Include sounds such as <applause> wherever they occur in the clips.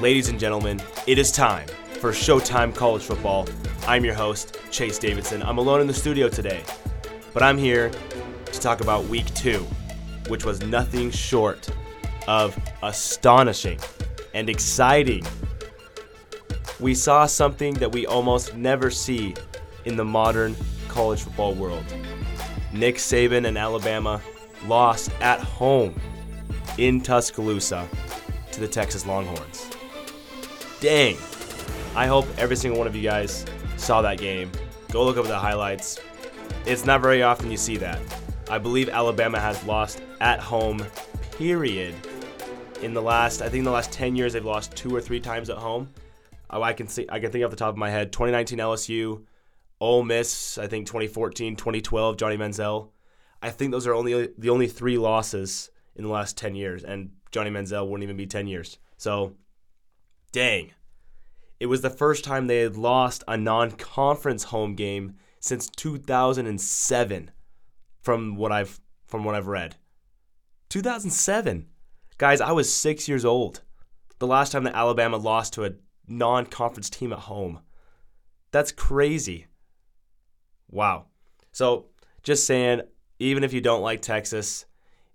Ladies and gentlemen, it is time for Showtime College Football. I'm your host, Chase Davidson. I'm alone in the studio today, but I'm here to talk about week two, which was nothing short of astonishing and exciting. We saw something that we almost never see in the modern college football world. Nick Saban and Alabama lost at home in Tuscaloosa to the Texas Longhorns. Dang. I hope every single one of you guys saw that game. Go look up the highlights. It's not very often you see that. I believe Alabama has lost at home, period. In the last, I think in the last 10 years, they've lost two or three times at home. Oh, I can see, I can think off the top of my head. 2019 LSU, Ole Miss, I think 2014, 2012, Johnny Manziel. I think those are only the only three losses in the last 10 years, and Johnny Manziel wouldn't even be 10 years. So, dang. It was the first time they had lost a non conference home game since 2007 from what I've from what I've read. 2007. Guys, I was 6 years old. The last time that Alabama lost to a non-conference team at home. That's crazy. Wow. So, just saying even if you don't like Texas,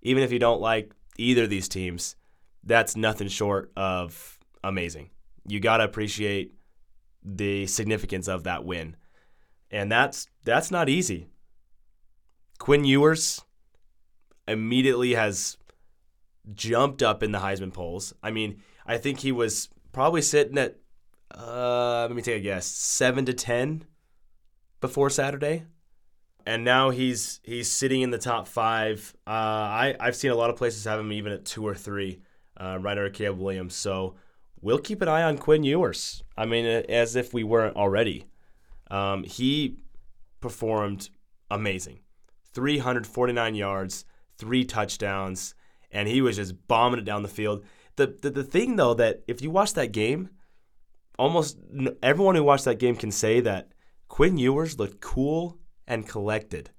even if you don't like either of these teams, that's nothing short of amazing. You got to appreciate the significance of that win. And that's that's not easy. Quinn Ewers immediately has jumped up in the Heisman polls. I mean, I think he was probably sitting at uh, let me take a guess, 7 to 10 before Saturday and now he's he's sitting in the top five. Uh, I I've seen a lot of places have him even at two or three, uh, right under Caleb Williams. So we'll keep an eye on Quinn Ewers. I mean, as if we weren't already. Um, he performed amazing, 349 yards, three touchdowns, and he was just bombing it down the field. The, the the thing though that if you watch that game, almost everyone who watched that game can say that Quinn Ewers looked cool and collected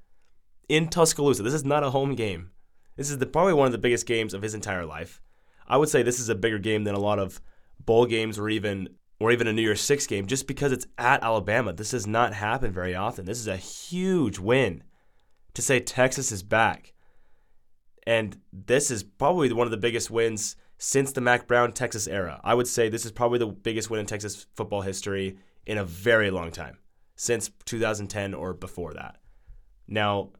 in Tuscaloosa. This is not a home game. This is the, probably one of the biggest games of his entire life. I would say this is a bigger game than a lot of bowl games or even or even a New Year's Six game, just because it's at Alabama. This does not happen very often. This is a huge win to say Texas is back. And this is probably one of the biggest wins since the Mack Brown Texas era. I would say this is probably the biggest win in Texas football history in a very long time since 2010 or before that. Now,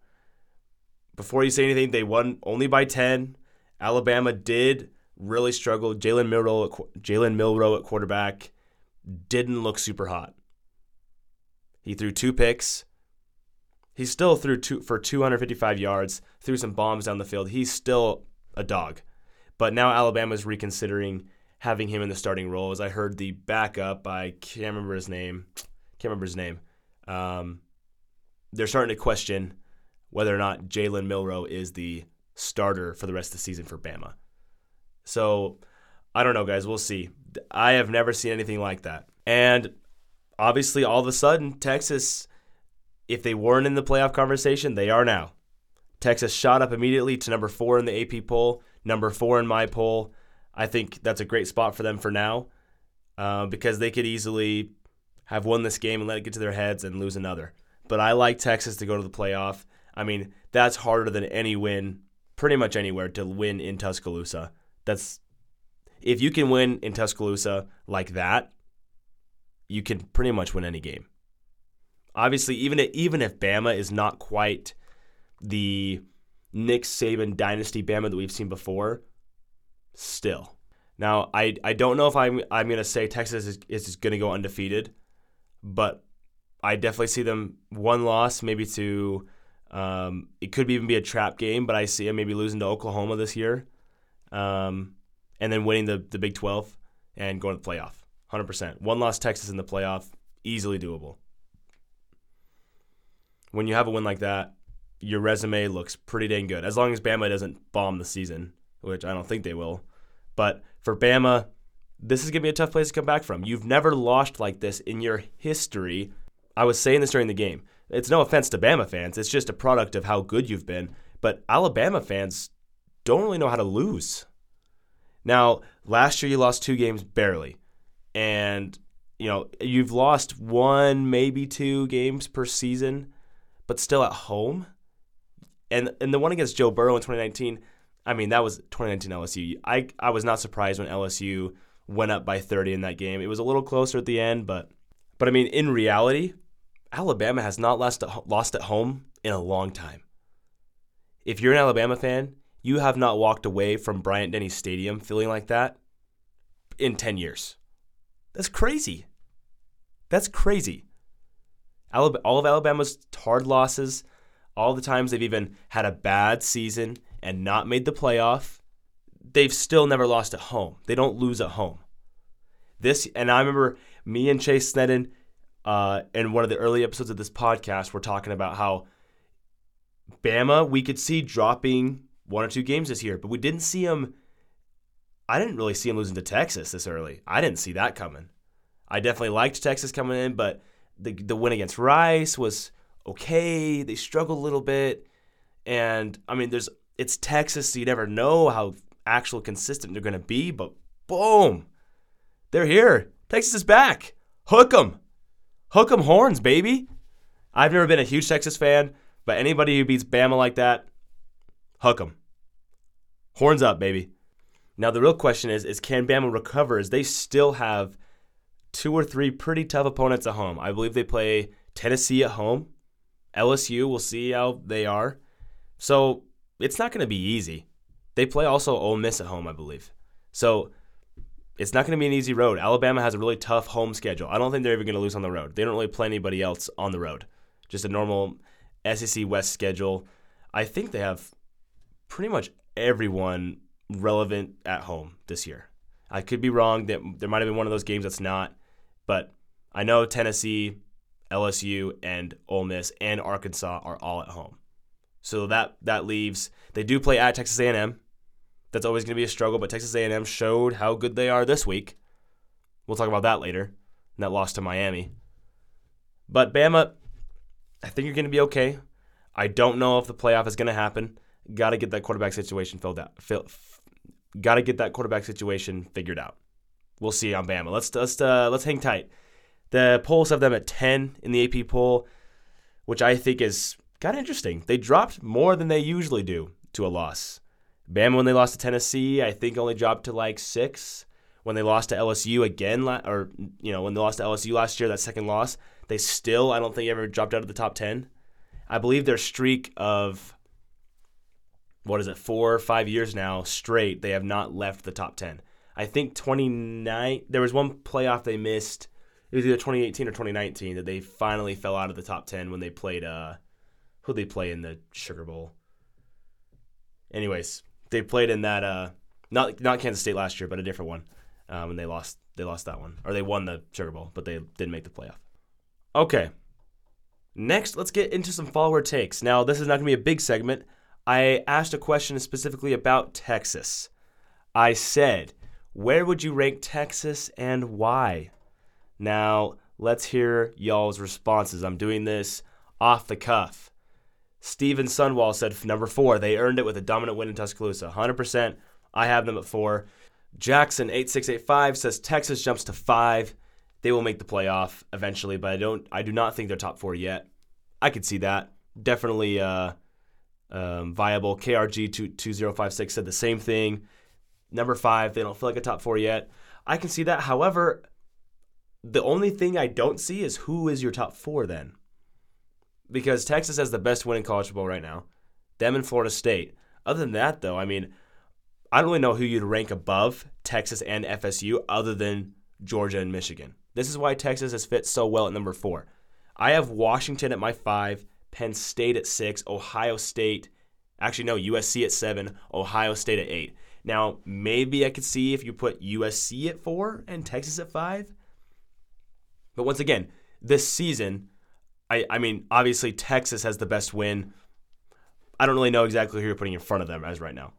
before you say anything, they won only by 10. Alabama did really struggled. Jalen Milroe, Jalen Milroe at quarterback didn't look super hot. He threw two picks. He still threw two for 255 yards, threw some bombs down the field. He's still a dog. But now Alabama's reconsidering having him in the starting role. As I heard the backup, I can't remember his name can't remember his name. Um, they're starting to question whether or not Jalen Milroe is the starter for the rest of the season for Bama. So I don't know, guys. We'll see. I have never seen anything like that. And obviously, all of a sudden, Texas, if they weren't in the playoff conversation, they are now. Texas shot up immediately to number four in the AP poll, number four in my poll. I think that's a great spot for them for now uh, because they could easily have won this game and let it get to their heads and lose another. But I like Texas to go to the playoff. I mean, that's harder than any win, pretty much anywhere, to win in Tuscaloosa. That's if you can win in Tuscaloosa like that, you can pretty much win any game. Obviously, even if, even if Bama is not quite the Nick Saban dynasty Bama that we've seen before, still. Now, I, I don't know if I'm I'm gonna say Texas is, is gonna go undefeated but I definitely see them one loss, maybe to um, it could even be a trap game, but I see them maybe losing to Oklahoma this year, um, and then winning the the Big Twelve and going to the playoff. Hundred percent. One loss Texas in the playoff, easily doable. When you have a win like that, your resume looks pretty dang good. As long as Bama doesn't bomb the season, which I don't think they will. But for Bama, this is going to be a tough place to come back from. You've never lost like this in your history. I was saying this during the game. It's no offense to Bama fans, it's just a product of how good you've been. But Alabama fans don't really know how to lose. Now, last year you lost two games barely. And, you know, you've lost one, maybe two games per season, but still at home. And and the one against Joe Burrow in 2019, I mean, that was 2019 LSU. I I was not surprised when LSU went up by 30 in that game. It was a little closer at the end, but but I mean, in reality, Alabama has not lost at, lost at home in a long time. If you're an Alabama fan, you have not walked away from Bryant Denny Stadium feeling like that in 10 years. That's crazy. That's crazy. all of Alabama's hard losses, all the times they've even had a bad season and not made the playoff, they've still never lost at home. They don't lose at home. This and I remember me and Chase Sneddon uh, in one of the early episodes of this podcast, we're talking about how Bama we could see dropping one or two games this year, but we didn't see him. I didn't really see him losing to Texas this early. I didn't see that coming. I definitely liked Texas coming in, but the the win against Rice was okay. They struggled a little bit, and I mean, there's it's Texas, so you never know how actual consistent they're going to be. But boom, they're here. Texas is back. Hook them. Hook them horns, baby. I've never been a huge Texas fan, but anybody who beats Bama like that, hook them. Horns up, baby. Now the real question is: Is can Bama recover? As they still have two or three pretty tough opponents at home. I believe they play Tennessee at home. LSU, we'll see how they are. So it's not going to be easy. They play also Ole Miss at home, I believe. So it's not going to be an easy road. Alabama has a really tough home schedule. I don't think they're even going to lose on the road. They don't really play anybody else on the road. Just a normal SEC West schedule. I think they have pretty much everyone relevant at home this year. I could be wrong. That there might have been one of those games that's not, but I know Tennessee, LSU, and Ole Miss and Arkansas are all at home. So that that leaves they do play at Texas A&M that's always going to be a struggle. But Texas A&M showed how good they are this week. We'll talk about that later. And that loss to Miami. But Bama, I think you're going to be okay. I don't know if the playoff is going to happen. Got to get that quarterback situation filled out. Fill, Got to get that quarterback situation figured out. We'll see on Bama. Let's let's uh, let's hang tight. The polls have them at 10 in the AP poll, which I think is kind of interesting. They dropped more than they usually do to a loss. Bama, when they lost to Tennessee, I think only dropped to like six. When they lost to LSU again, or you know, when they lost to LSU last year, that second loss, they still, I don't think, ever dropped out of the top ten. I believe their streak of what is it, four or five years now straight, they have not left the top ten. I think 29. There was one playoff they missed. It was either 2018 or 2019 that they finally fell out of the top 10 when they played. Uh, who they play in the Sugar Bowl? Anyways, they played in that uh, not not Kansas State last year, but a different one, um, and they lost they lost that one, or they won the Sugar Bowl, but they didn't make the playoff. Okay, next let's get into some follower takes. Now this is not gonna be a big segment. I asked a question specifically about Texas. I said, where would you rank Texas and why? Now let's hear y'all's responses. I'm doing this off the cuff. Steven Sunwall said number four. They earned it with a dominant win in Tuscaloosa. 100%. I have them at four. Jackson8685 says Texas jumps to five. They will make the playoff eventually, but I don't. I do not think they're top four yet. I could see that. Definitely uh, um, viable. KRG2056 said the same thing. Number five, they don't feel like a top four yet. I can see that. However, the only thing I don't see is who is your top four then because Texas has the best win in college football right now. Them and Florida State. Other than that, though, I mean, I don't really know who you'd rank above Texas and FSU other than Georgia and Michigan. This is why Texas has fit so well at number four. I have Washington at my five, Penn State at six, Ohio State, actually, no, USC at seven, Ohio State at eight. Now, maybe I could see if you put USC at four and Texas at five. But once again, this season, I, I mean, obviously Texas has the best win. I don't really know exactly who you're putting in front of them as right now.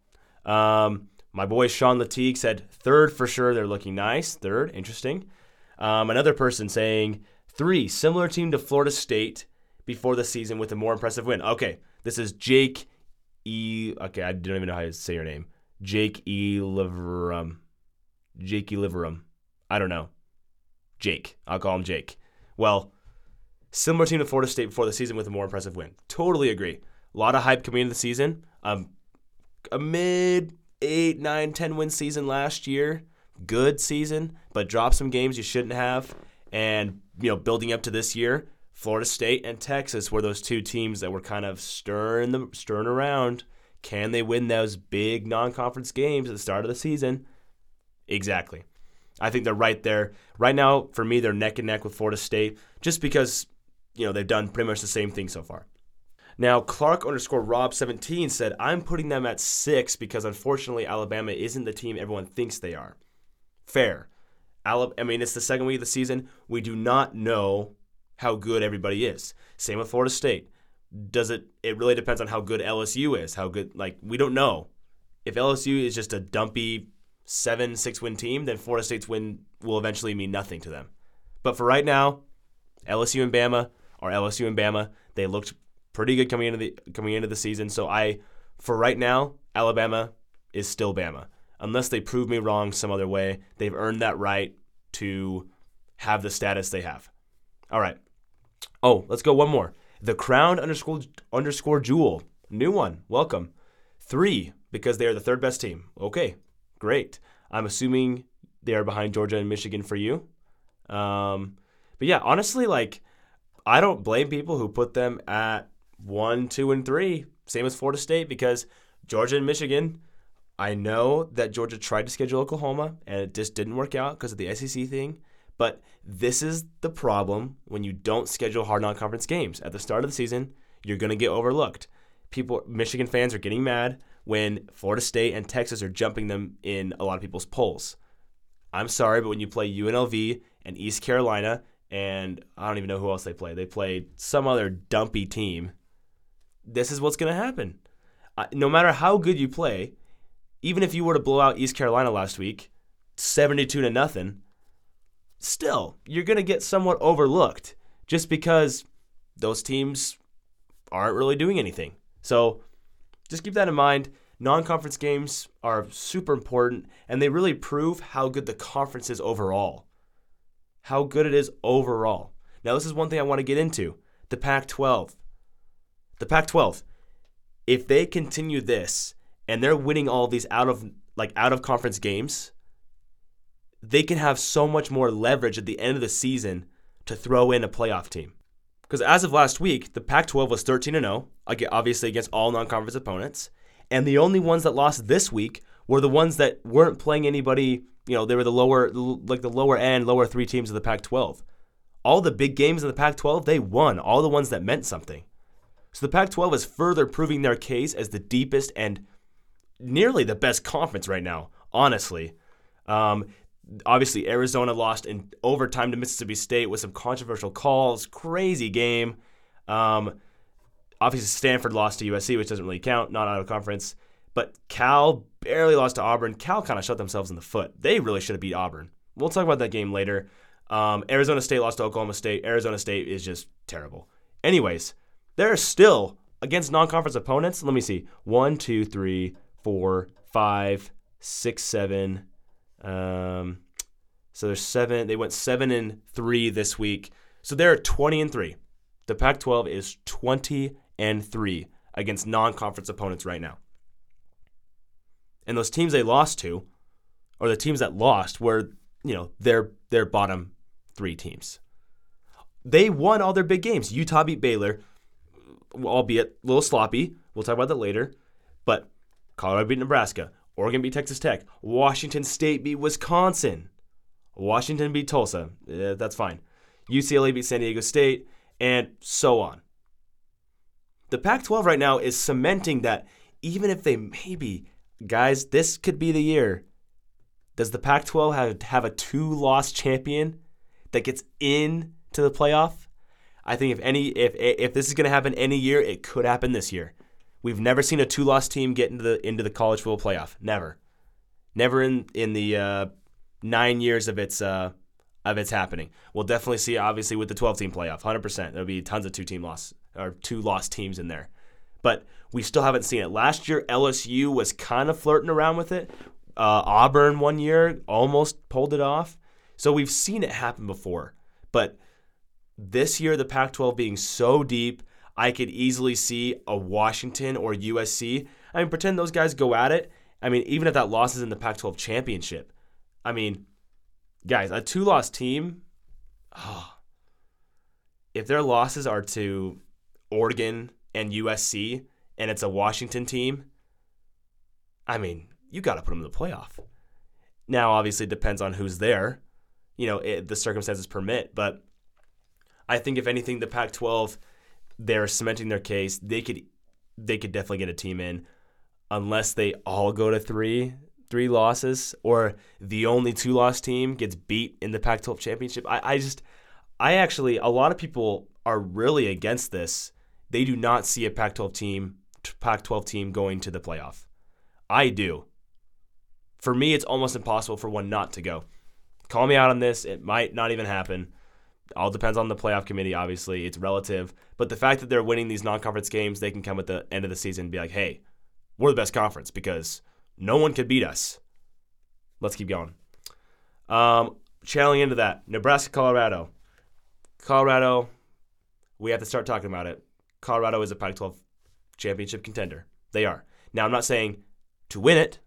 Um, my boy Sean Latigue said third for sure. They're looking nice. Third, interesting. Um, another person saying three, similar team to Florida State before the season with a more impressive win. Okay, this is Jake E. Okay, I don't even know how to say your name. Jake E. Liverum. Jake E. Liverum. I don't know. Jake. I'll call him Jake. Well, similar team to Florida State before the season with a more impressive win. Totally agree. A lot of hype coming into the season. Um, a mid eight, nine, ten win season last year. Good season, but dropped some games you shouldn't have. And you know, building up to this year, Florida State and Texas were those two teams that were kind of stirring the stirring around. Can they win those big non-conference games at the start of the season? Exactly. I think they're right there. Right now, for me, they're neck and neck with Florida State, just because you know they've done pretty much the same thing so far. Now, Clark underscore Rob17 said, I'm putting them at six because unfortunately Alabama isn't the team everyone thinks they are. Fair. I mean, it's the second week of the season. We do not know how good everybody is. Same with Florida State. Does it? It really depends on how good LSU is. How good? Like we don't know. If LSU is just a dumpy seven six win team, then Florida State's win will eventually mean nothing to them. But for right now, LSU and Bama are LSU and Bama. They looked pretty good coming into the coming into the season. So I, for right now, Alabama is still Bama. Unless they prove me wrong some other way, they've earned that right to have the status they have. All right. Oh, let's go one more. The crown underscore underscore jewel, new one. Welcome. Three because they are the third best team. Okay, great. I'm assuming they are behind Georgia and Michigan for you. Um, but yeah, honestly, like I don't blame people who put them at one, two, and three. Same as Florida State because Georgia and Michigan. I know that Georgia tried to schedule Oklahoma and it just didn't work out because of the SEC thing. But this is the problem when you don't schedule hard non-conference games at the start of the season. You're going to get overlooked. People, Michigan fans are getting mad when Florida State and Texas are jumping them in a lot of people's polls. I'm sorry, but when you play UNLV and East Carolina, and I don't even know who else they play, they play some other dumpy team this is what's going to happen. Uh, no matter how good you play, even if you were to blow out East Carolina last week, 72 to nothing, still, you're going to get somewhat overlooked just because those teams aren't really doing anything. So just keep that in mind. Non conference games are super important and they really prove how good the conference is overall. How good it is overall. Now, this is one thing I want to get into the Pac 12 the Pac 12, if they continue this and they're winning all these out of like out of conference games, they can have so much more leverage at the end of the season to throw in a playoff team. Because as of last week, the Pac 12 was 13 0, obviously against all non conference opponents. And the only ones that lost this week were the ones that weren't playing anybody, you know, they were the lower, like the lower end, lower three teams of the Pac 12. All the big games in the Pac 12, they won, all the ones that meant something. So the Pac 12 is further proving their case as the deepest and nearly the best conference right now, honestly. Um, obviously, Arizona lost in overtime to Mississippi State with some controversial calls. Crazy game. Um, obviously, Stanford lost to USC, which doesn't really count, not out of conference. But Cal barely lost to Auburn. Cal kind of shot themselves in the foot. They really should have beat Auburn. We'll talk about that game later. Um, Arizona State lost to Oklahoma State. Arizona State is just terrible. Anyways, they're still against non-conference opponents. Let me see: one, two, three, four, five, six, seven. Um, so there's seven. They went seven and three this week. So they're 20 and three. The Pac-12 is 20 and three against non-conference opponents right now. And those teams they lost to, or the teams that lost, were you know their their bottom three teams. They won all their big games. Utah beat Baylor albeit a little sloppy. We'll talk about that later. But Colorado beat Nebraska. Oregon beat Texas Tech. Washington State beat Wisconsin. Washington beat Tulsa. That's fine. UCLA beat San Diego State, and so on. The Pac 12 right now is cementing that even if they maybe, guys, this could be the year. Does the Pac 12 have, have a two loss champion that gets in to the playoff? I think if any if if this is going to happen any year, it could happen this year. We've never seen a two-loss team get into the into the college football playoff. Never, never in in the uh, nine years of its uh, of its happening. We'll definitely see obviously with the 12-team playoff, 100%. There'll be tons of two-team loss or two lost teams in there. but we still haven't seen it. Last year, LSU was kind of flirting around with it. Uh, Auburn one year almost pulled it off. So we've seen it happen before. But this year, the Pac 12 being so deep, I could easily see a Washington or USC. I mean, pretend those guys go at it. I mean, even if that loss is in the Pac 12 championship, I mean, guys, a two loss team, oh, if their losses are to Oregon and USC and it's a Washington team, I mean, you got to put them in the playoff. Now, obviously, it depends on who's there. You know, it, the circumstances permit, but I think if anything, the Pac-12 they're cementing their case. They could they could definitely get a team in, unless they all go to three three losses or the only two loss team gets beat in the Pac-12 championship. I, I just I actually a lot of people are really against this. They do not see a Pac-12 team Pac-12 team going to the playoff. I do. For me, it's almost impossible for one not to go. Call me out on this. It might not even happen. All depends on the playoff committee, obviously. It's relative. But the fact that they're winning these non conference games, they can come at the end of the season and be like, hey, we're the best conference because no one could beat us. Let's keep going. Um, channeling into that, Nebraska, Colorado. Colorado, we have to start talking about it. Colorado is a Pac 12 championship contender. They are. Now, I'm not saying to win it,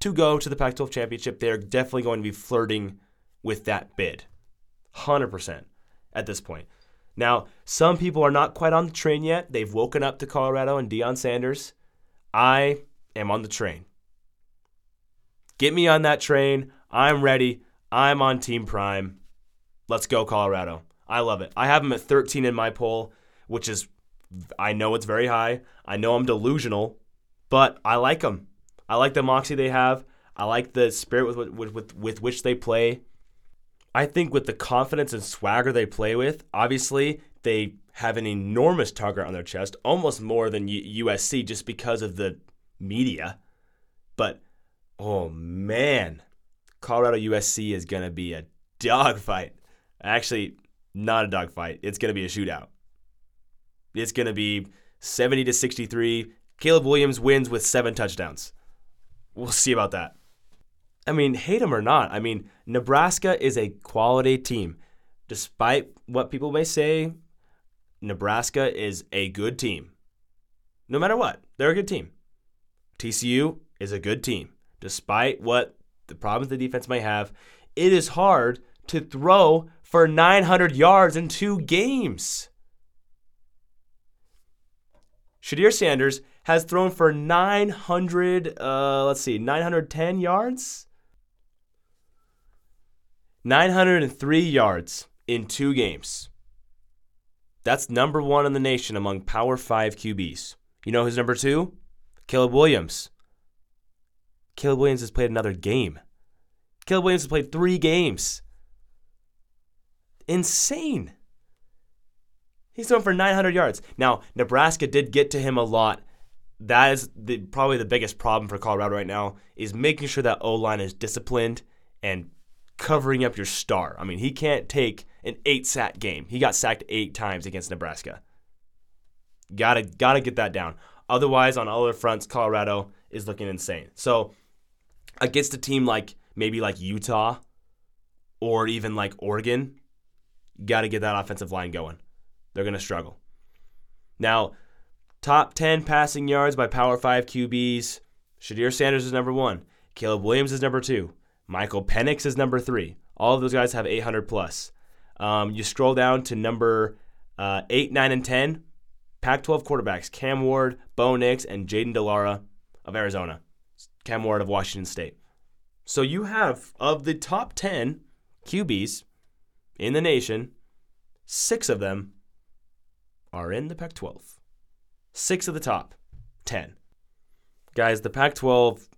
to go to the Pac 12 championship, they're definitely going to be flirting with that bid. 100% at this point. Now, some people are not quite on the train yet. They've woken up to Colorado and Deion Sanders. I am on the train. Get me on that train. I'm ready. I'm on Team Prime. Let's go, Colorado. I love it. I have them at 13 in my poll, which is, I know it's very high. I know I'm delusional, but I like them. I like the moxie they have. I like the spirit with, with, with, with which they play. I think with the confidence and swagger they play with, obviously they have an enormous target on their chest, almost more than USC just because of the media. But oh man, Colorado USC is going to be a dogfight. Actually, not a dogfight. It's going to be a shootout. It's going to be 70 to 63. Caleb Williams wins with seven touchdowns. We'll see about that. I mean, hate them or not, I mean, Nebraska is a quality team. Despite what people may say, Nebraska is a good team. No matter what, they're a good team. TCU is a good team. Despite what the problems the defense may have, it is hard to throw for 900 yards in two games. Shedeur Sanders has thrown for 900, uh, let's see, 910 yards 903 yards in two games. That's number one in the nation among Power 5 QBs. You know who's number two? Caleb Williams. Caleb Williams has played another game. Caleb Williams has played three games. Insane. He's throwing for 900 yards. Now, Nebraska did get to him a lot. That is the, probably the biggest problem for Colorado right now is making sure that O line is disciplined and covering up your star. I mean, he can't take an eight sack game. He got sacked eight times against Nebraska. Gotta gotta get that down. Otherwise, on other fronts, Colorado is looking insane. So against a team like maybe like Utah or even like Oregon, gotta get that offensive line going. They're gonna struggle. Now, top 10 passing yards by Power 5 QBs. Shedeur Sanders is number one. Caleb Williams is number two. Michael Penix is number three. All of those guys have 800 plus. Um, you scroll down to number uh, 8, 9, and 10. Pac 12 quarterbacks Cam Ward, Bo Nix, and Jayden de Laura of Arizona. Cam Ward of Washington State. So you have, of the top 10 QBs in the nation, six of them are in the Pac 12. Six of the top 10. Guys, the Pac 12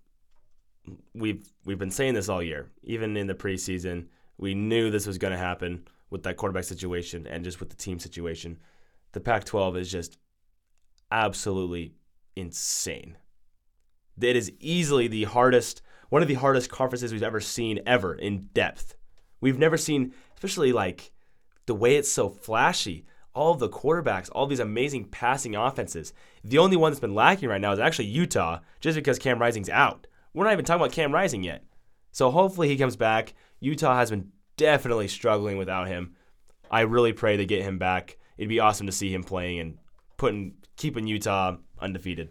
we've we've been saying this all year. Even in the preseason, we knew this was going to happen with that quarterback situation and just with the team situation. The Pac-12 is just absolutely insane. It is easily the hardest, one of the hardest conferences we've ever seen ever in depth. We've never seen, especially like the way it's so flashy. all of the quarterbacks, all these amazing passing offenses. The only one that's been lacking right now is actually Utah, just because Cam Rising's out. We're not even talking about Cam Rising yet. So hopefully he comes back. Utah has been definitely struggling without him. I really pray they get him back. It'd be awesome to see him playing and putting keeping Utah undefeated.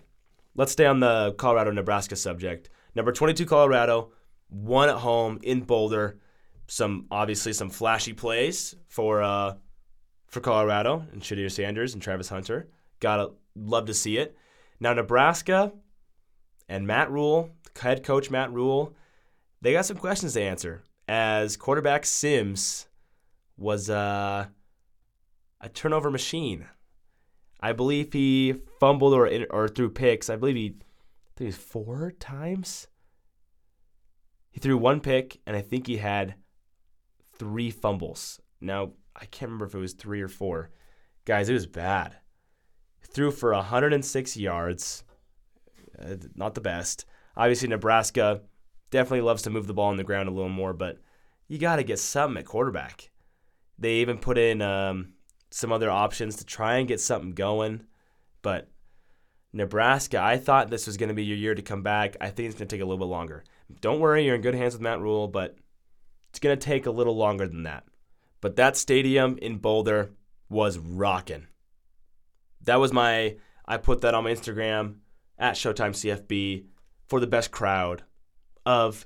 Let's stay on the Colorado Nebraska subject. Number 22 Colorado, one at home in Boulder. Some obviously some flashy plays for uh, for Colorado and Shedeur Sanders and Travis Hunter. Gotta love to see it. Now Nebraska and Matt Rhule, head coach Matt Rhule, they got some questions to answer as quarterback Sims was uh, a turnover machine. I believe he fumbled or or threw picks. I believe he threw four times. He threw one pick, and I think he had three fumbles. Now I can't remember if it was three or four. Guys, it was bad. Threw for 106 yards. Uh, not the best. Obviously, Nebraska definitely loves to move the ball on the ground a little more, but you got to get something at quarterback. They even put in um, some other options to try and get something going, but Nebraska, I thought this was going to be your year to come back. I think it's going to take a little bit longer. Don't worry, you're in good hands with Matt Rhule, but it's going to take a little longer than that. But that stadium in Boulder was rocking. That was my, I put that on my Instagram at Showtime CFB for the best crowd of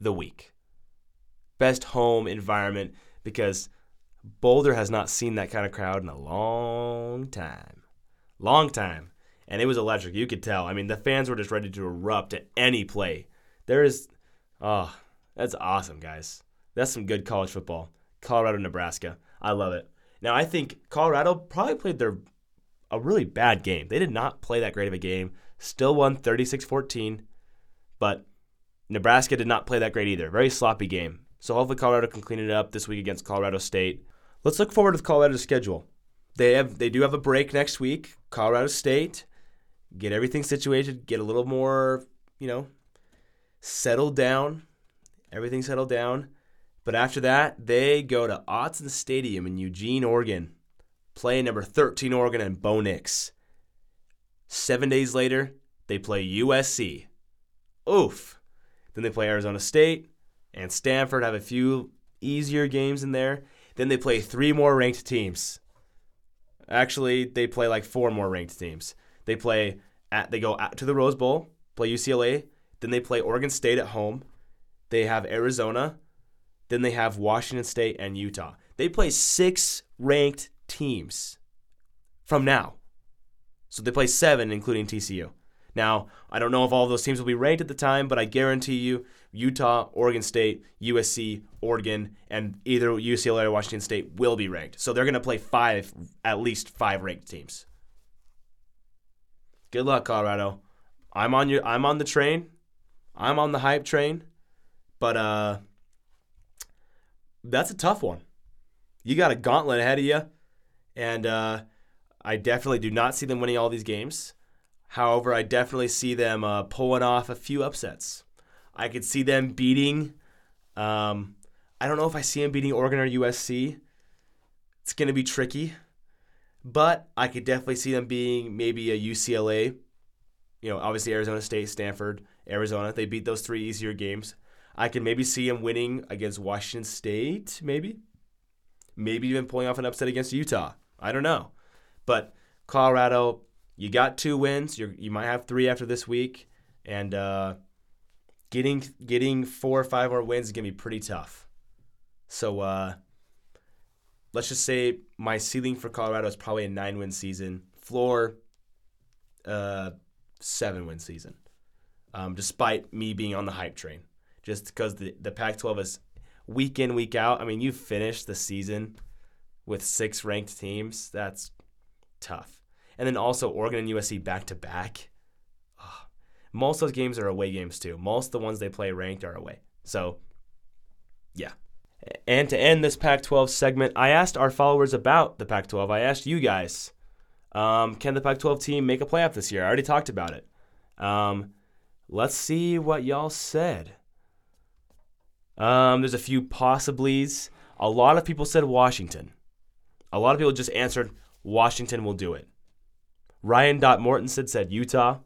the week. Best home environment because Boulder has not seen that kind of crowd in a long time. Long time. And it was electric. You could tell. I mean, the fans were just ready to erupt at any play. There is, oh, that's awesome, guys. That's some good college football. Colorado, Nebraska. I love it. Now, I think Colorado probably played their a really bad game. They did not play that great of a game. Still won 36-14, but Nebraska did not play that great either. Very sloppy game. So hopefully Colorado can clean it up this week against Colorado State. Let's look forward to Colorado's schedule. They have they do have a break next week. Colorado State, get everything situated, get a little more, you know, settled down. Everything settled down. But after that, they go to Autzen Stadium in Eugene, Oregon, play number 13 Oregon and Bo Nix. Seven days later, they play USC. Oof. Then they play Arizona State and Stanford, have a few easier games in there. Then they play three more ranked teams. Actually, they play like four more ranked teams. They play at they go out to the Rose Bowl, play UCLA, then they play Oregon State at home. They have Arizona, then they have Washington State and Utah. They play six ranked teams from now. So they play seven, including TCU. Now, I don't know if all those teams will be ranked at the time, but I guarantee you Utah, Oregon State, USC, Oregon, and either UCLA or Washington State will be ranked. So they're going to play five, at least five ranked teams. Good luck, Colorado. I'm on your I'm on the train. I'm on the hype train. But uh that's a tough one. You got a gauntlet ahead of you, and uh, I definitely do not see them winning all these games. However, I definitely see them uh, pulling off a few upsets. I could see them beating. Um, I don't know if I see them beating Oregon or USC. It's going to be tricky, but I could definitely see them being maybe a UCLA. You know, obviously Arizona State, Stanford, Arizona. They beat those three easier games. I can maybe see him winning against Washington State, maybe. Maybe even pulling off an upset against Utah. I don't know. But Colorado, you got two wins. You you might have three after this week, and uh, getting getting four or five more wins is gonna be pretty tough. So uh, let's just say my ceiling for Colorado is probably a nine win season. Floor, uh, seven win season. Um, despite me being on the hype train just because the, the Pac 12 is week in, week out. I mean, you finish the season with six ranked teams. That's tough. And then also Oregon and USC back to back. Most of those games are away games too. Most of the ones they play ranked are away. So, yeah. And to end this Pac 12 segment, I asked our followers about the Pac 12. I asked you guys, um, can the Pac 12 team make a playoff this year? I already talked about it. Um, let's see what y'all said. Um, there's a few possiblies. A lot of people said Washington. A lot of people just answered Washington will do it. Ryan Dot Mortensen said Utah.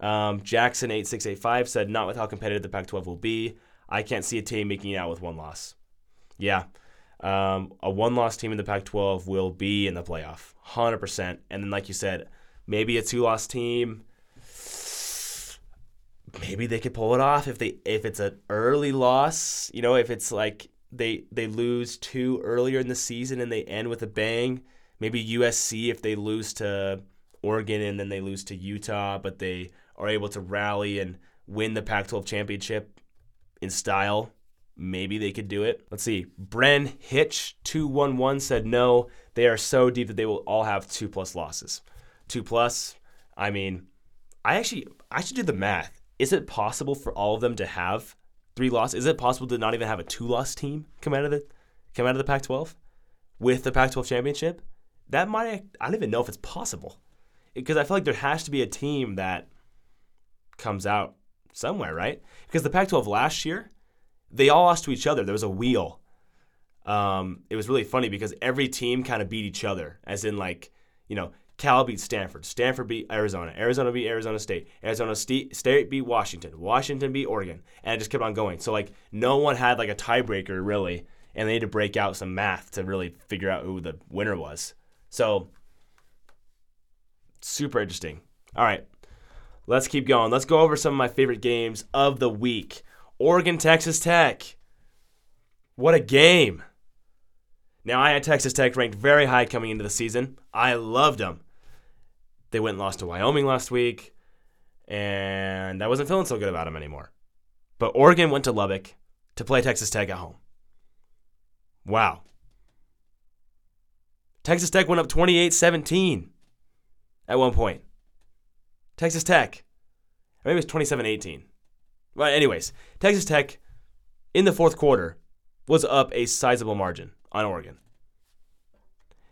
Um, Jackson eight six eight five said not with how competitive the Pac-12 will be. I can't see a team making it out with one loss. Yeah, um, a one-loss team in the Pac-12 will be in the playoff, hundred percent. And then, like you said, maybe a two-loss team. Maybe they could pull it off if they if it's an early loss. You know, if it's like they they lose two earlier in the season and they end with a bang. Maybe USC if they lose to Oregon and then they lose to Utah, but they are able to rally and win the Pac 12 championship in style. Maybe they could do it. Let's see. Bren Hitch 211 said no. They are so deep that they will all have two plus losses. Two plus, I mean, I actually I should do the math. Is it possible for all of them to have three losses? Is it possible to not even have a two loss team come out of the come out of the Pac 12 with the Pac 12 championship? That might I don't even know if it's possible. Because I feel like there has to be a team that comes out somewhere, right? Because the Pac 12 last year, they all lost to each other. There was a wheel. Um, it was really funny because every team kind of beat each other, as in, like, you know, Cal beat Stanford, Stanford beat Arizona, Arizona beat Arizona State, Arizona State beat Washington, Washington beat Oregon, and it just kept on going. So, like, no one had, like, a tiebreaker, really, and they had to break out some math to really figure out who the winner was. So, super interesting. All right, Let's keep going. Let's go over some of my favorite games of the week. Oregon, Texas Tech. What a game. Now, I had Texas Tech ranked very high coming into the season. I loved them. They went and lost to Wyoming last week, and I wasn't feeling so good about them anymore. But Oregon went to Lubbock to play Texas Tech at home. Wow. Texas Tech went up 28 17 at one point. Texas Tech. Maybe it was 27 18. But, anyways, Texas Tech in the fourth quarter was up a sizable margin on Oregon.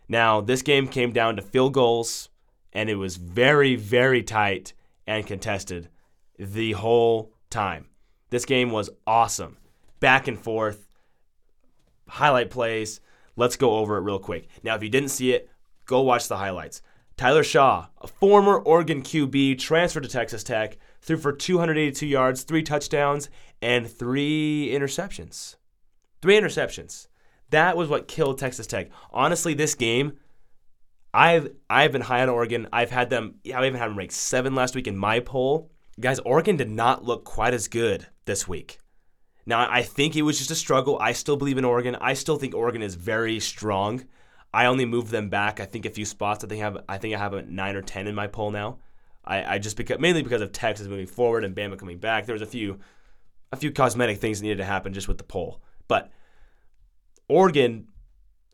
Now, this game came down to field goals, and it was very, very tight and contested the whole time. This game was awesome. Back and forth, highlight plays. Let's go over it real quick. Now, if you didn't see it, go watch the highlights. Tyler Shaw, a former Oregon QB, transferred to Texas Tech, threw for 282 yards, three touchdowns, and three interceptions. Three interceptions. That was what killed Texas Tech. Honestly, this game, I've I've been high on Oregon. I've had them. I even had them ranked seven last week in my poll. Guys, Oregon did not look quite as good this week. Now, I think it was just a struggle. I still believe in Oregon. I still think Oregon is very strong. I only moved them back. I think a few spots. I think I have I think I have a nine or ten in my poll now. I, I just because mainly because of Texas moving forward and Bama coming back. There was a few a few cosmetic things needed to happen just with the poll. But Oregon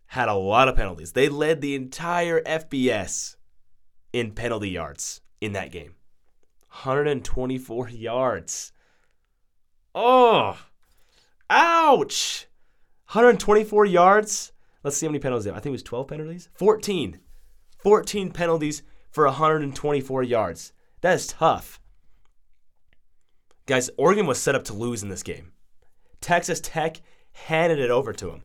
had a lot of penalties. They led the entire FBS in penalty yards in that game. 124 yards. Oh, ouch. 124 yards. Let's see how many penalties. I think it was 12 penalties. 14. 14 penalties for 124 yards. That is tough. Guys, Oregon was set up to lose in this game. Texas Tech handed it over to them.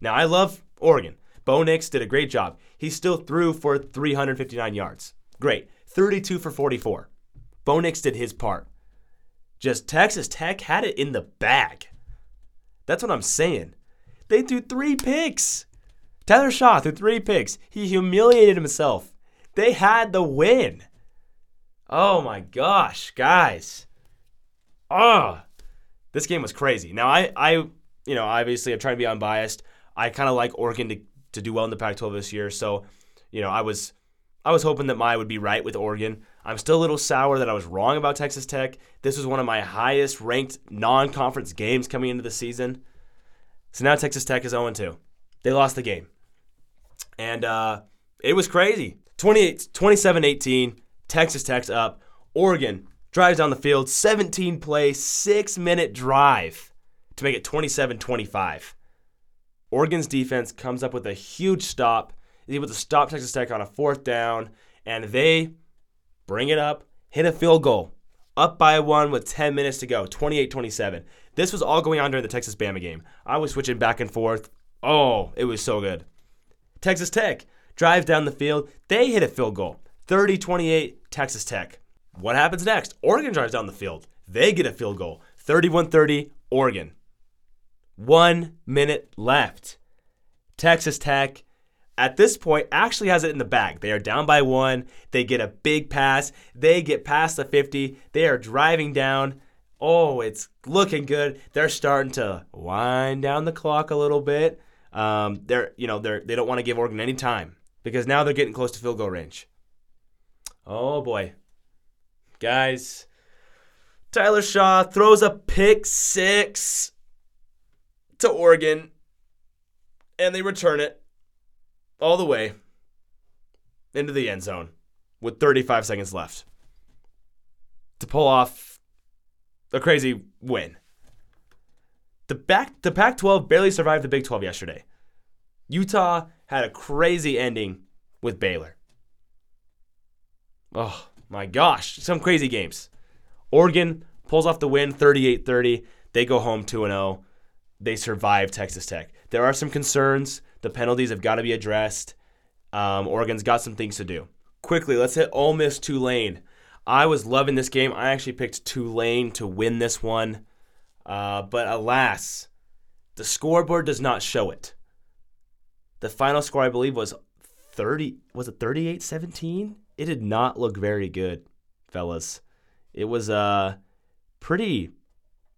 Now, I love Oregon. Bo Nix did a great job. He still threw for 359 yards. Great. 32 for 44. Bo Nix did his part. Just Texas Tech had it in the bag. That's what I'm saying. They threw three picks. Tyler Shaw threw three picks. He humiliated himself. They had the win. Oh my gosh, guys. Oh, this game was crazy. Now I, I, you know, obviously I'm trying to be unbiased. I kind of like Oregon to, to do well in the Pac-12 this year. So, you know, I was, I was hoping that my would be right with Oregon. I'm still a little sour that I was wrong about Texas Tech. This was one of my highest ranked non-conference games coming into the season. So now Texas Tech is 0 2. They lost the game. And uh, it was crazy. 27 18, Texas Tech's up. Oregon drives down the field, 17 play, six minute drive to make it 27 25. Oregon's defense comes up with a huge stop, is able to stop Texas Tech on a fourth down, and they bring it up, hit a field goal, up by one with 10 minutes to go, 28 27. This was all going on during the Texas Bama game. I was switching back and forth. Oh, it was so good. Texas Tech drives down the field. They hit a field goal. 30 28, Texas Tech. What happens next? Oregon drives down the field. They get a field goal. 31 30, Oregon. One minute left. Texas Tech, at this point, actually has it in the bag. They are down by one. They get a big pass. They get past the 50. They are driving down. Oh, it's looking good. They're starting to wind down the clock a little bit. Um, they're, you know, they're they don't want to give Oregon any time because now they're getting close to field goal range. Oh boy, guys, Tyler Shaw throws a pick six to Oregon, and they return it all the way into the end zone with 35 seconds left to pull off a crazy win. The back the Pac-12 barely survived the Big 12 yesterday. Utah had a crazy ending with Baylor. Oh my gosh, some crazy games. Oregon pulls off the win 38-30. They go home 2-0. They survive Texas Tech. There are some concerns. The penalties have got to be addressed. Um, Oregon's got some things to do. Quickly, let's hit Ole Miss Tulane. I was loving this game. I actually picked Tulane to win this one. Uh, but alas, the scoreboard does not show it. The final score, I believe, was 30. Was it 38 17? It did not look very good, fellas. It was uh, pretty,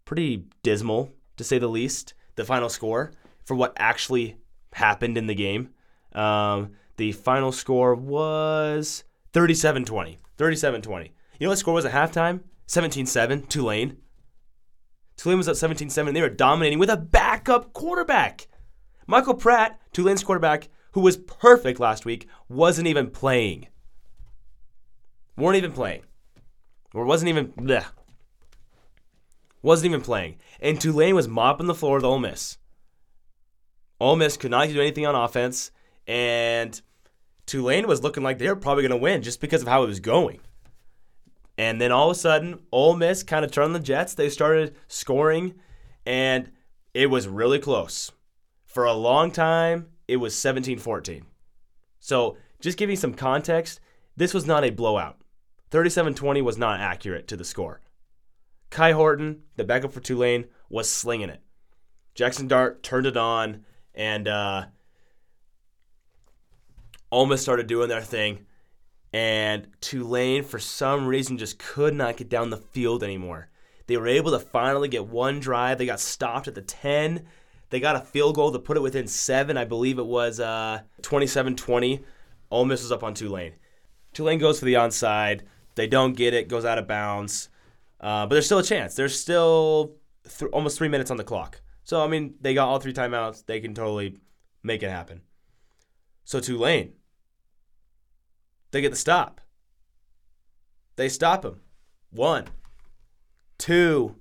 pretty dismal, to say the least, the final score for what actually happened in the game. Um, the final score was 37 20. 37 20. You know what score was at halftime? 17 7, Tulane. Tulane was up 17 7. They were dominating with a backup quarterback. Michael Pratt, Tulane's quarterback, who was perfect last week, wasn't even playing. Weren't even playing. Or wasn't even. Bleh. Wasn't even playing. And Tulane was mopping the floor with Ole Miss. Ole Miss could not do anything on offense. And Tulane was looking like they were probably going to win just because of how it was going. And then all of a sudden, Ole Miss kind of turned the Jets. They started scoring, and it was really close. For a long time, it was 17 14. So, just giving some context, this was not a blowout. 37 20 was not accurate to the score. Kai Horton, the backup for Tulane, was slinging it. Jackson Dart turned it on, and uh, Miss started doing their thing and Tulane, for some reason, just could not get down the field anymore. They were able to finally get one drive. They got stopped at the 10. They got a field goal to put it within seven. I believe it was uh, 27-20. Ole Miss was up on Tulane. Tulane goes for the onside. They don't get it. Goes out of bounds. Uh, but there's still a chance. There's still th- almost three minutes on the clock. So I mean, they got all three timeouts. They can totally make it happen. So Tulane, they get the stop. They stop him. One, two,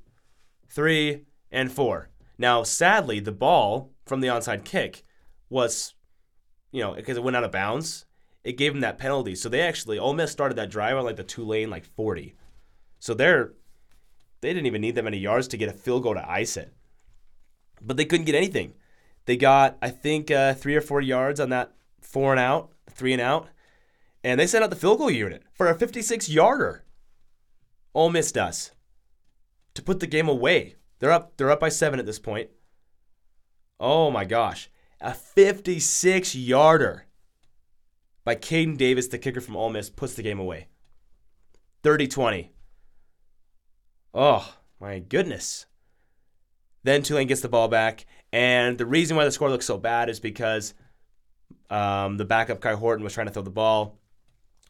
three, and four. Now, sadly, the ball from the onside kick was, you know, because it went out of bounds, it gave them that penalty. So they actually, Ole Miss started that drive on like the Tulane like 40. So they're, they didn't even need that many yards to get a field goal to ice it. But they couldn't get anything. They got, I think, uh, three or four yards on that four and out, three and out and they sent out the field goal unit for a 56 yarder. Ole Miss does to put the game away. They're up. They're up by seven at this point. Oh my gosh, a 56 yarder by Caden Davis, the kicker from Ole Miss, puts the game away. 30-20. Oh my goodness. Then Tulane gets the ball back, and the reason why the score looks so bad is because um, the backup Kai Horton was trying to throw the ball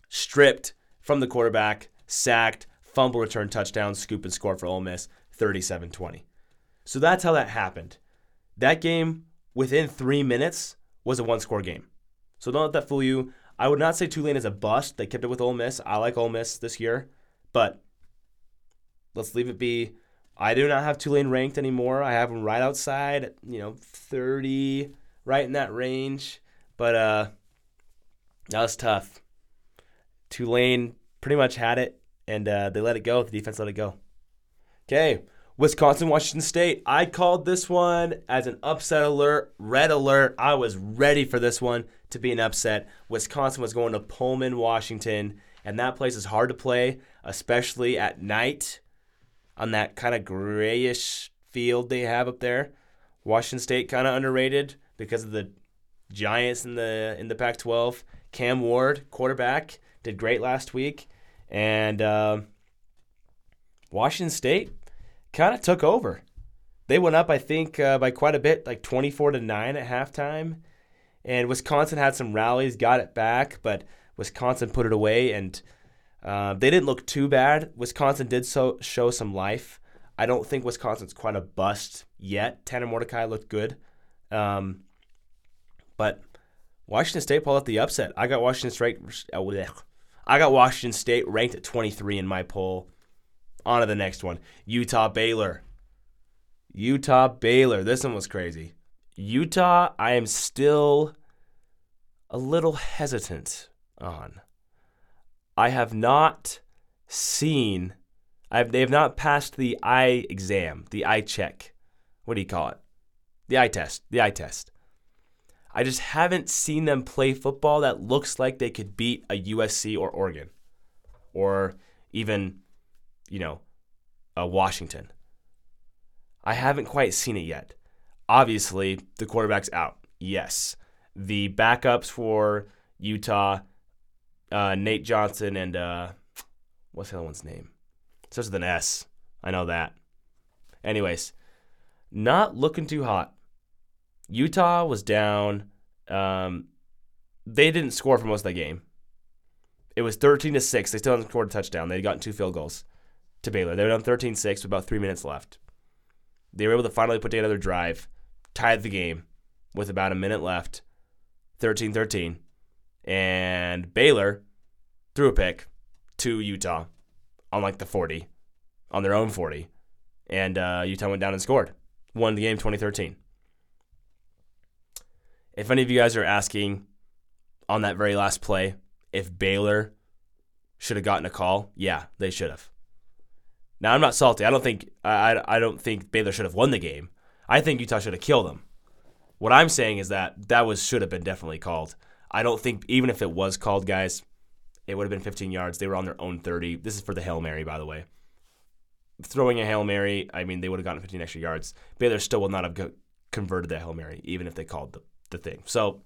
stripped from the quarterback, sacked, fumble return touchdown, scoop and score for Ole Miss, 37 20. So that's how that happened. That game, within three minutes, was a one score game. So don't let that fool you. I would not say Tulane is a bust. They kept it with Ole Miss. I like Ole Miss this year, but let's leave it be. I do not have Tulane ranked anymore. I have them right outside, you know, 30, right in that range. But uh, that was tough. Tulane pretty much had it, and uh, they let it go. The defense let it go. Okay, Wisconsin, Washington State. I called this one as an upset alert, red alert. I was ready for this one to be an upset. Wisconsin was going to Pullman, Washington, and that place is hard to play, especially at night on that kind of grayish field they have up there. Washington State kind of underrated because of the Giants in the in the Pac-12. Cam Ward, quarterback, did great last week, and uh, Washington State kind of took over. They went up, I think, uh, by quite a bit, like 24 to 9 at halftime. And Wisconsin had some rallies, got it back, but Wisconsin put it away, and uh, they didn't look too bad. Wisconsin did so show some life. I don't think Wisconsin's quite a bust yet. Tanner Mordecai looked good, um, but Washington State pulled out the upset. I got Washington State. I got Washington State ranked at 23 in my poll. On to the next one. Utah Baylor. Utah Baylor. This one was crazy. Utah, I am still a little hesitant on. I have not seen, I've, they have not passed the eye exam, the eye check. What do you call it? The eye test. The eye test. I just haven't seen them play football that looks like they could beat a USC or Oregon or even you know, uh, Washington. I haven't quite seen it yet. Obviously, the quarterback's out. Yes. The backups for Utah, uh, Nate Johnson and uh, what's the other one's name? Starts with an S. I know that. Anyways, not looking too hot. Utah was down. Um, they didn't score for most of that game. It was 13 to 6. They still hadn't scored a touchdown. They'd gotten two field goals to Baylor. They were down 13 6 with about three minutes left. They were able to finally put together a drive, tied the game with about a minute left, 13 13. And Baylor threw a pick to Utah on like the 40, on their own 40. And uh, Utah went down and scored, won the game 2013. If any of you guys are asking on that very last play if Baylor should have gotten a call, yeah, they should have. Now I'm not salty. I don't think I, I don't think Baylor should have won the game. I think Utah should have killed them. What I'm saying is that that was should have been definitely called. I don't think even if it was called, guys, it would have been 15 yards. They were on their own 30. This is for the hail mary, by the way. Throwing a hail mary, I mean, they would have gotten 15 extra yards. Baylor still would not have converted that hail mary, even if they called the, the thing. So,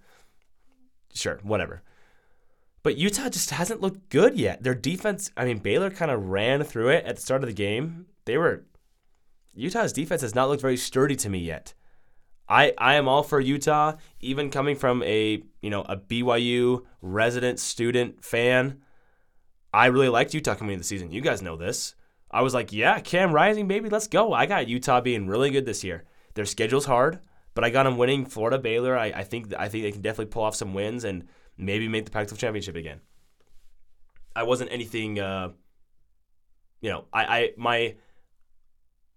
sure, whatever. But Utah just hasn't looked good yet. Their defense, I mean, Baylor kind of ran through it at the start of the game. They were Utah's defense has not looked very sturdy to me yet. I, I am all for Utah, even coming from a you know a BYU resident student fan. I really liked Utah coming into the season. You guys know this. I was like, yeah, Cam Rising, baby, let's go. I got Utah being really good this year. Their schedule's hard, but I got them winning Florida, Baylor. I, I think I think they can definitely pull off some wins and maybe make the Pac-12 championship again. I wasn't anything, uh, you know, I, I my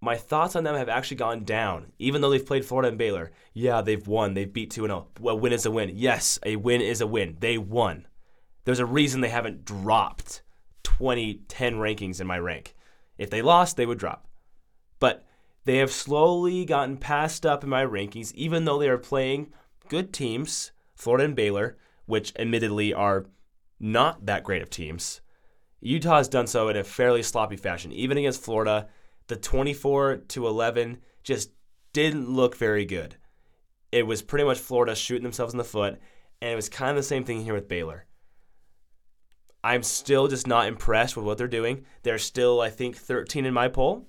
my thoughts on them have actually gone down, even though they've played Florida and Baylor. Yeah, they've won. They've beat 2 0. A win is a win. Yes, a win is a win. They won. There's a reason they haven't dropped 2010 rankings in my rank. If they lost, they would drop. But they have slowly gotten passed up in my rankings, even though they are playing good teams, Florida and Baylor which admittedly are not that great of teams. Utah has done so in a fairly sloppy fashion. Even against Florida, the 24 to 11 just didn't look very good. It was pretty much Florida shooting themselves in the foot, and it was kind of the same thing here with Baylor. I'm still just not impressed with what they're doing. They're still, I think, 13 in my poll.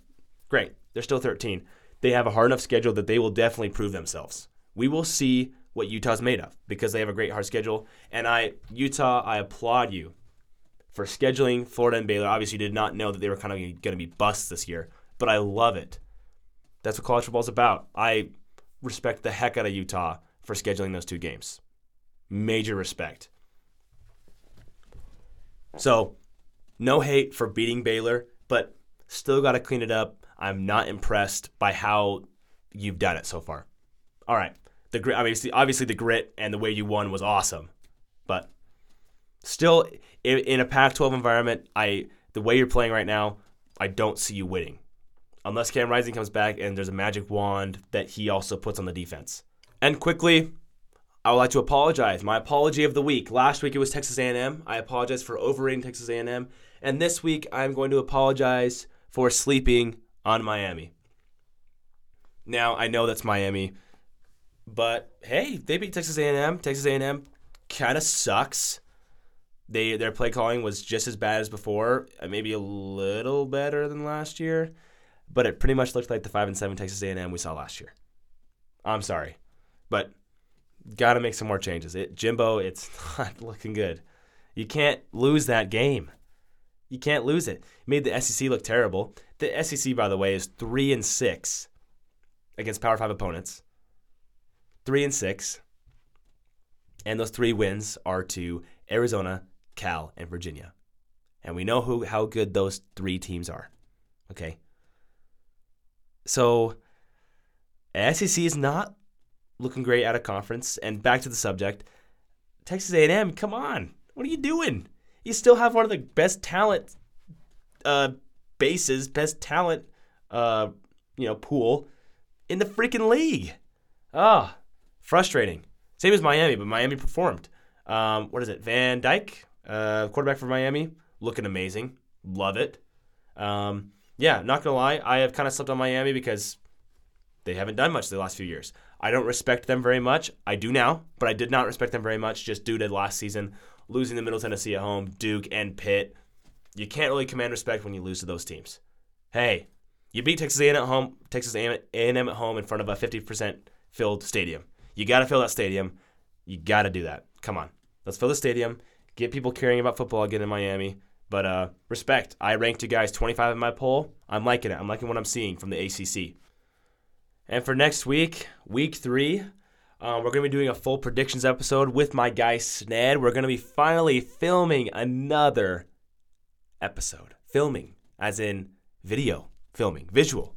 Great. They're still 13. They have a hard enough schedule that they will definitely prove themselves. We will see what Utah's made of because they have a great hard schedule. And I, Utah, I applaud you for scheduling Florida and Baylor. Obviously, you did not know that they were kind of going to be busts this year, but I love it. That's what college football is about. I respect the heck out of Utah for scheduling those two games. Major respect. So, no hate for beating Baylor, but still got to clean it up. I'm not impressed by how you've done it so far. All right the grit. Obviously, obviously the grit and the way you won was awesome, but still, in a Pac-12 environment, I the way you're playing right now, I don't see you winning. Unless Cam Rising comes back and there's a magic wand that he also puts on the defense. And quickly, I would like to apologize. My apology of the week. Last week it was Texas A&M. I apologize for overrating Texas A&M, and this week I'm going to apologize for sleeping on Miami. Now I know that's Miami, but hey, they beat Texas A&M. Texas A&M kind of sucks. They their play calling was just as bad as before, uh, maybe a little better than last year, but it pretty much looked like the five and seven Texas A&M we saw last year. I'm sorry, but got to make some more changes. It Jimbo, it's <laughs> not looking good. You can't lose that game. You can't lose it. it. Made the SEC look terrible. The SEC, by the way, is three and six against Power Five opponents. Three and six, and those three wins are to Arizona, Cal, and Virginia. And we know who how good those three teams are. Okay. So SEC is not looking great at a conference. And back to the subject, Texas A&M, come on. What are you doing? You still have one of the best talent uh, bases, best talent uh, you know, pool in the freaking league. Ah, oh, frustrating. Same as Miami, but Miami performed. Um, what is it? Van Dyke, uh, quarterback for Miami, looking amazing. Love it. Um, yeah, not gonna lie, I have kind of slept on Miami because they haven't done much the last few years. I don't respect them very much. I do now, but I did not respect them very much just due to last season losing to Middle Tennessee at home, Duke and Pitt. You can't really command respect when you lose to those teams. Hey, you beat Texas A&M at home, Texas A&M at home in front of a 50% filled stadium. You got to fill that stadium. You got to do that. Come on. Let's fill the stadium. Get people caring about football again in Miami. But uh, respect. I ranked you guys 25 in my poll. I'm liking it. I'm liking what I'm seeing from the ACC. And for next week, week three, um, we're going to be doing a full predictions episode with my guy Sned. We're going to be finally filming another episode. Filming, as in video, filming, visual.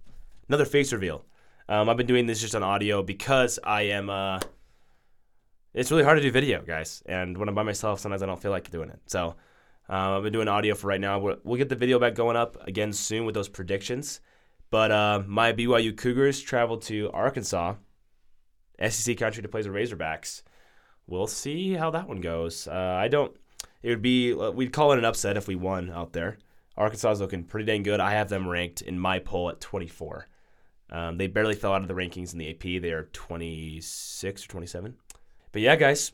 Another face reveal. Um, I've been doing this just on audio because I am. Uh, it's really hard to do video, guys. And when I'm by myself, sometimes I don't feel like doing it. So uh, I've been doing audio for right now. we will get the video back going up again soon with those predictions. But uh, my BYU Cougars traveled to Arkansas, SEC country, to play the Razorbacks. We'll see how that one goes. Uh, I don't. It would be uh, we'd call it an upset if we won out there. Arkansas is looking pretty dang good. I have them ranked in my poll at 24. Um, they barely fell out of the rankings in the AP. They are 26 or 27. But yeah, guys,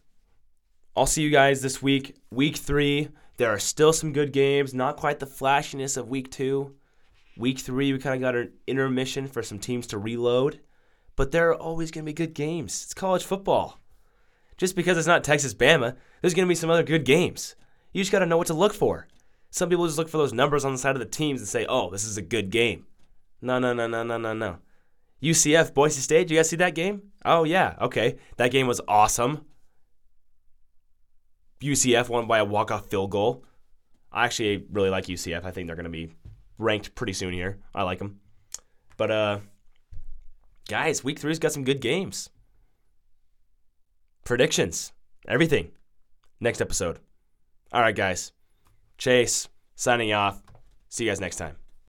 I'll see you guys this week. Week three, there are still some good games. Not quite the flashiness of week two. Week three, we kind of got an intermission for some teams to reload, but there are always going to be good games. It's college football. Just because it's not Texas Bama, there's going to be some other good games. You just got to know what to look for. Some people just look for those numbers on the side of the teams and say, oh, this is a good game. No, no, no, no, no, no, no. UCF, Boise State, you guys see that game? Oh, yeah, okay. That game was awesome. UCF won by a walk-off field goal. I actually really like UCF. I think they're going to be ranked pretty soon here. I like them. But uh guys, week three's got some good games. Predictions, everything. Next episode. All right, guys. Chase signing off. See you guys next time.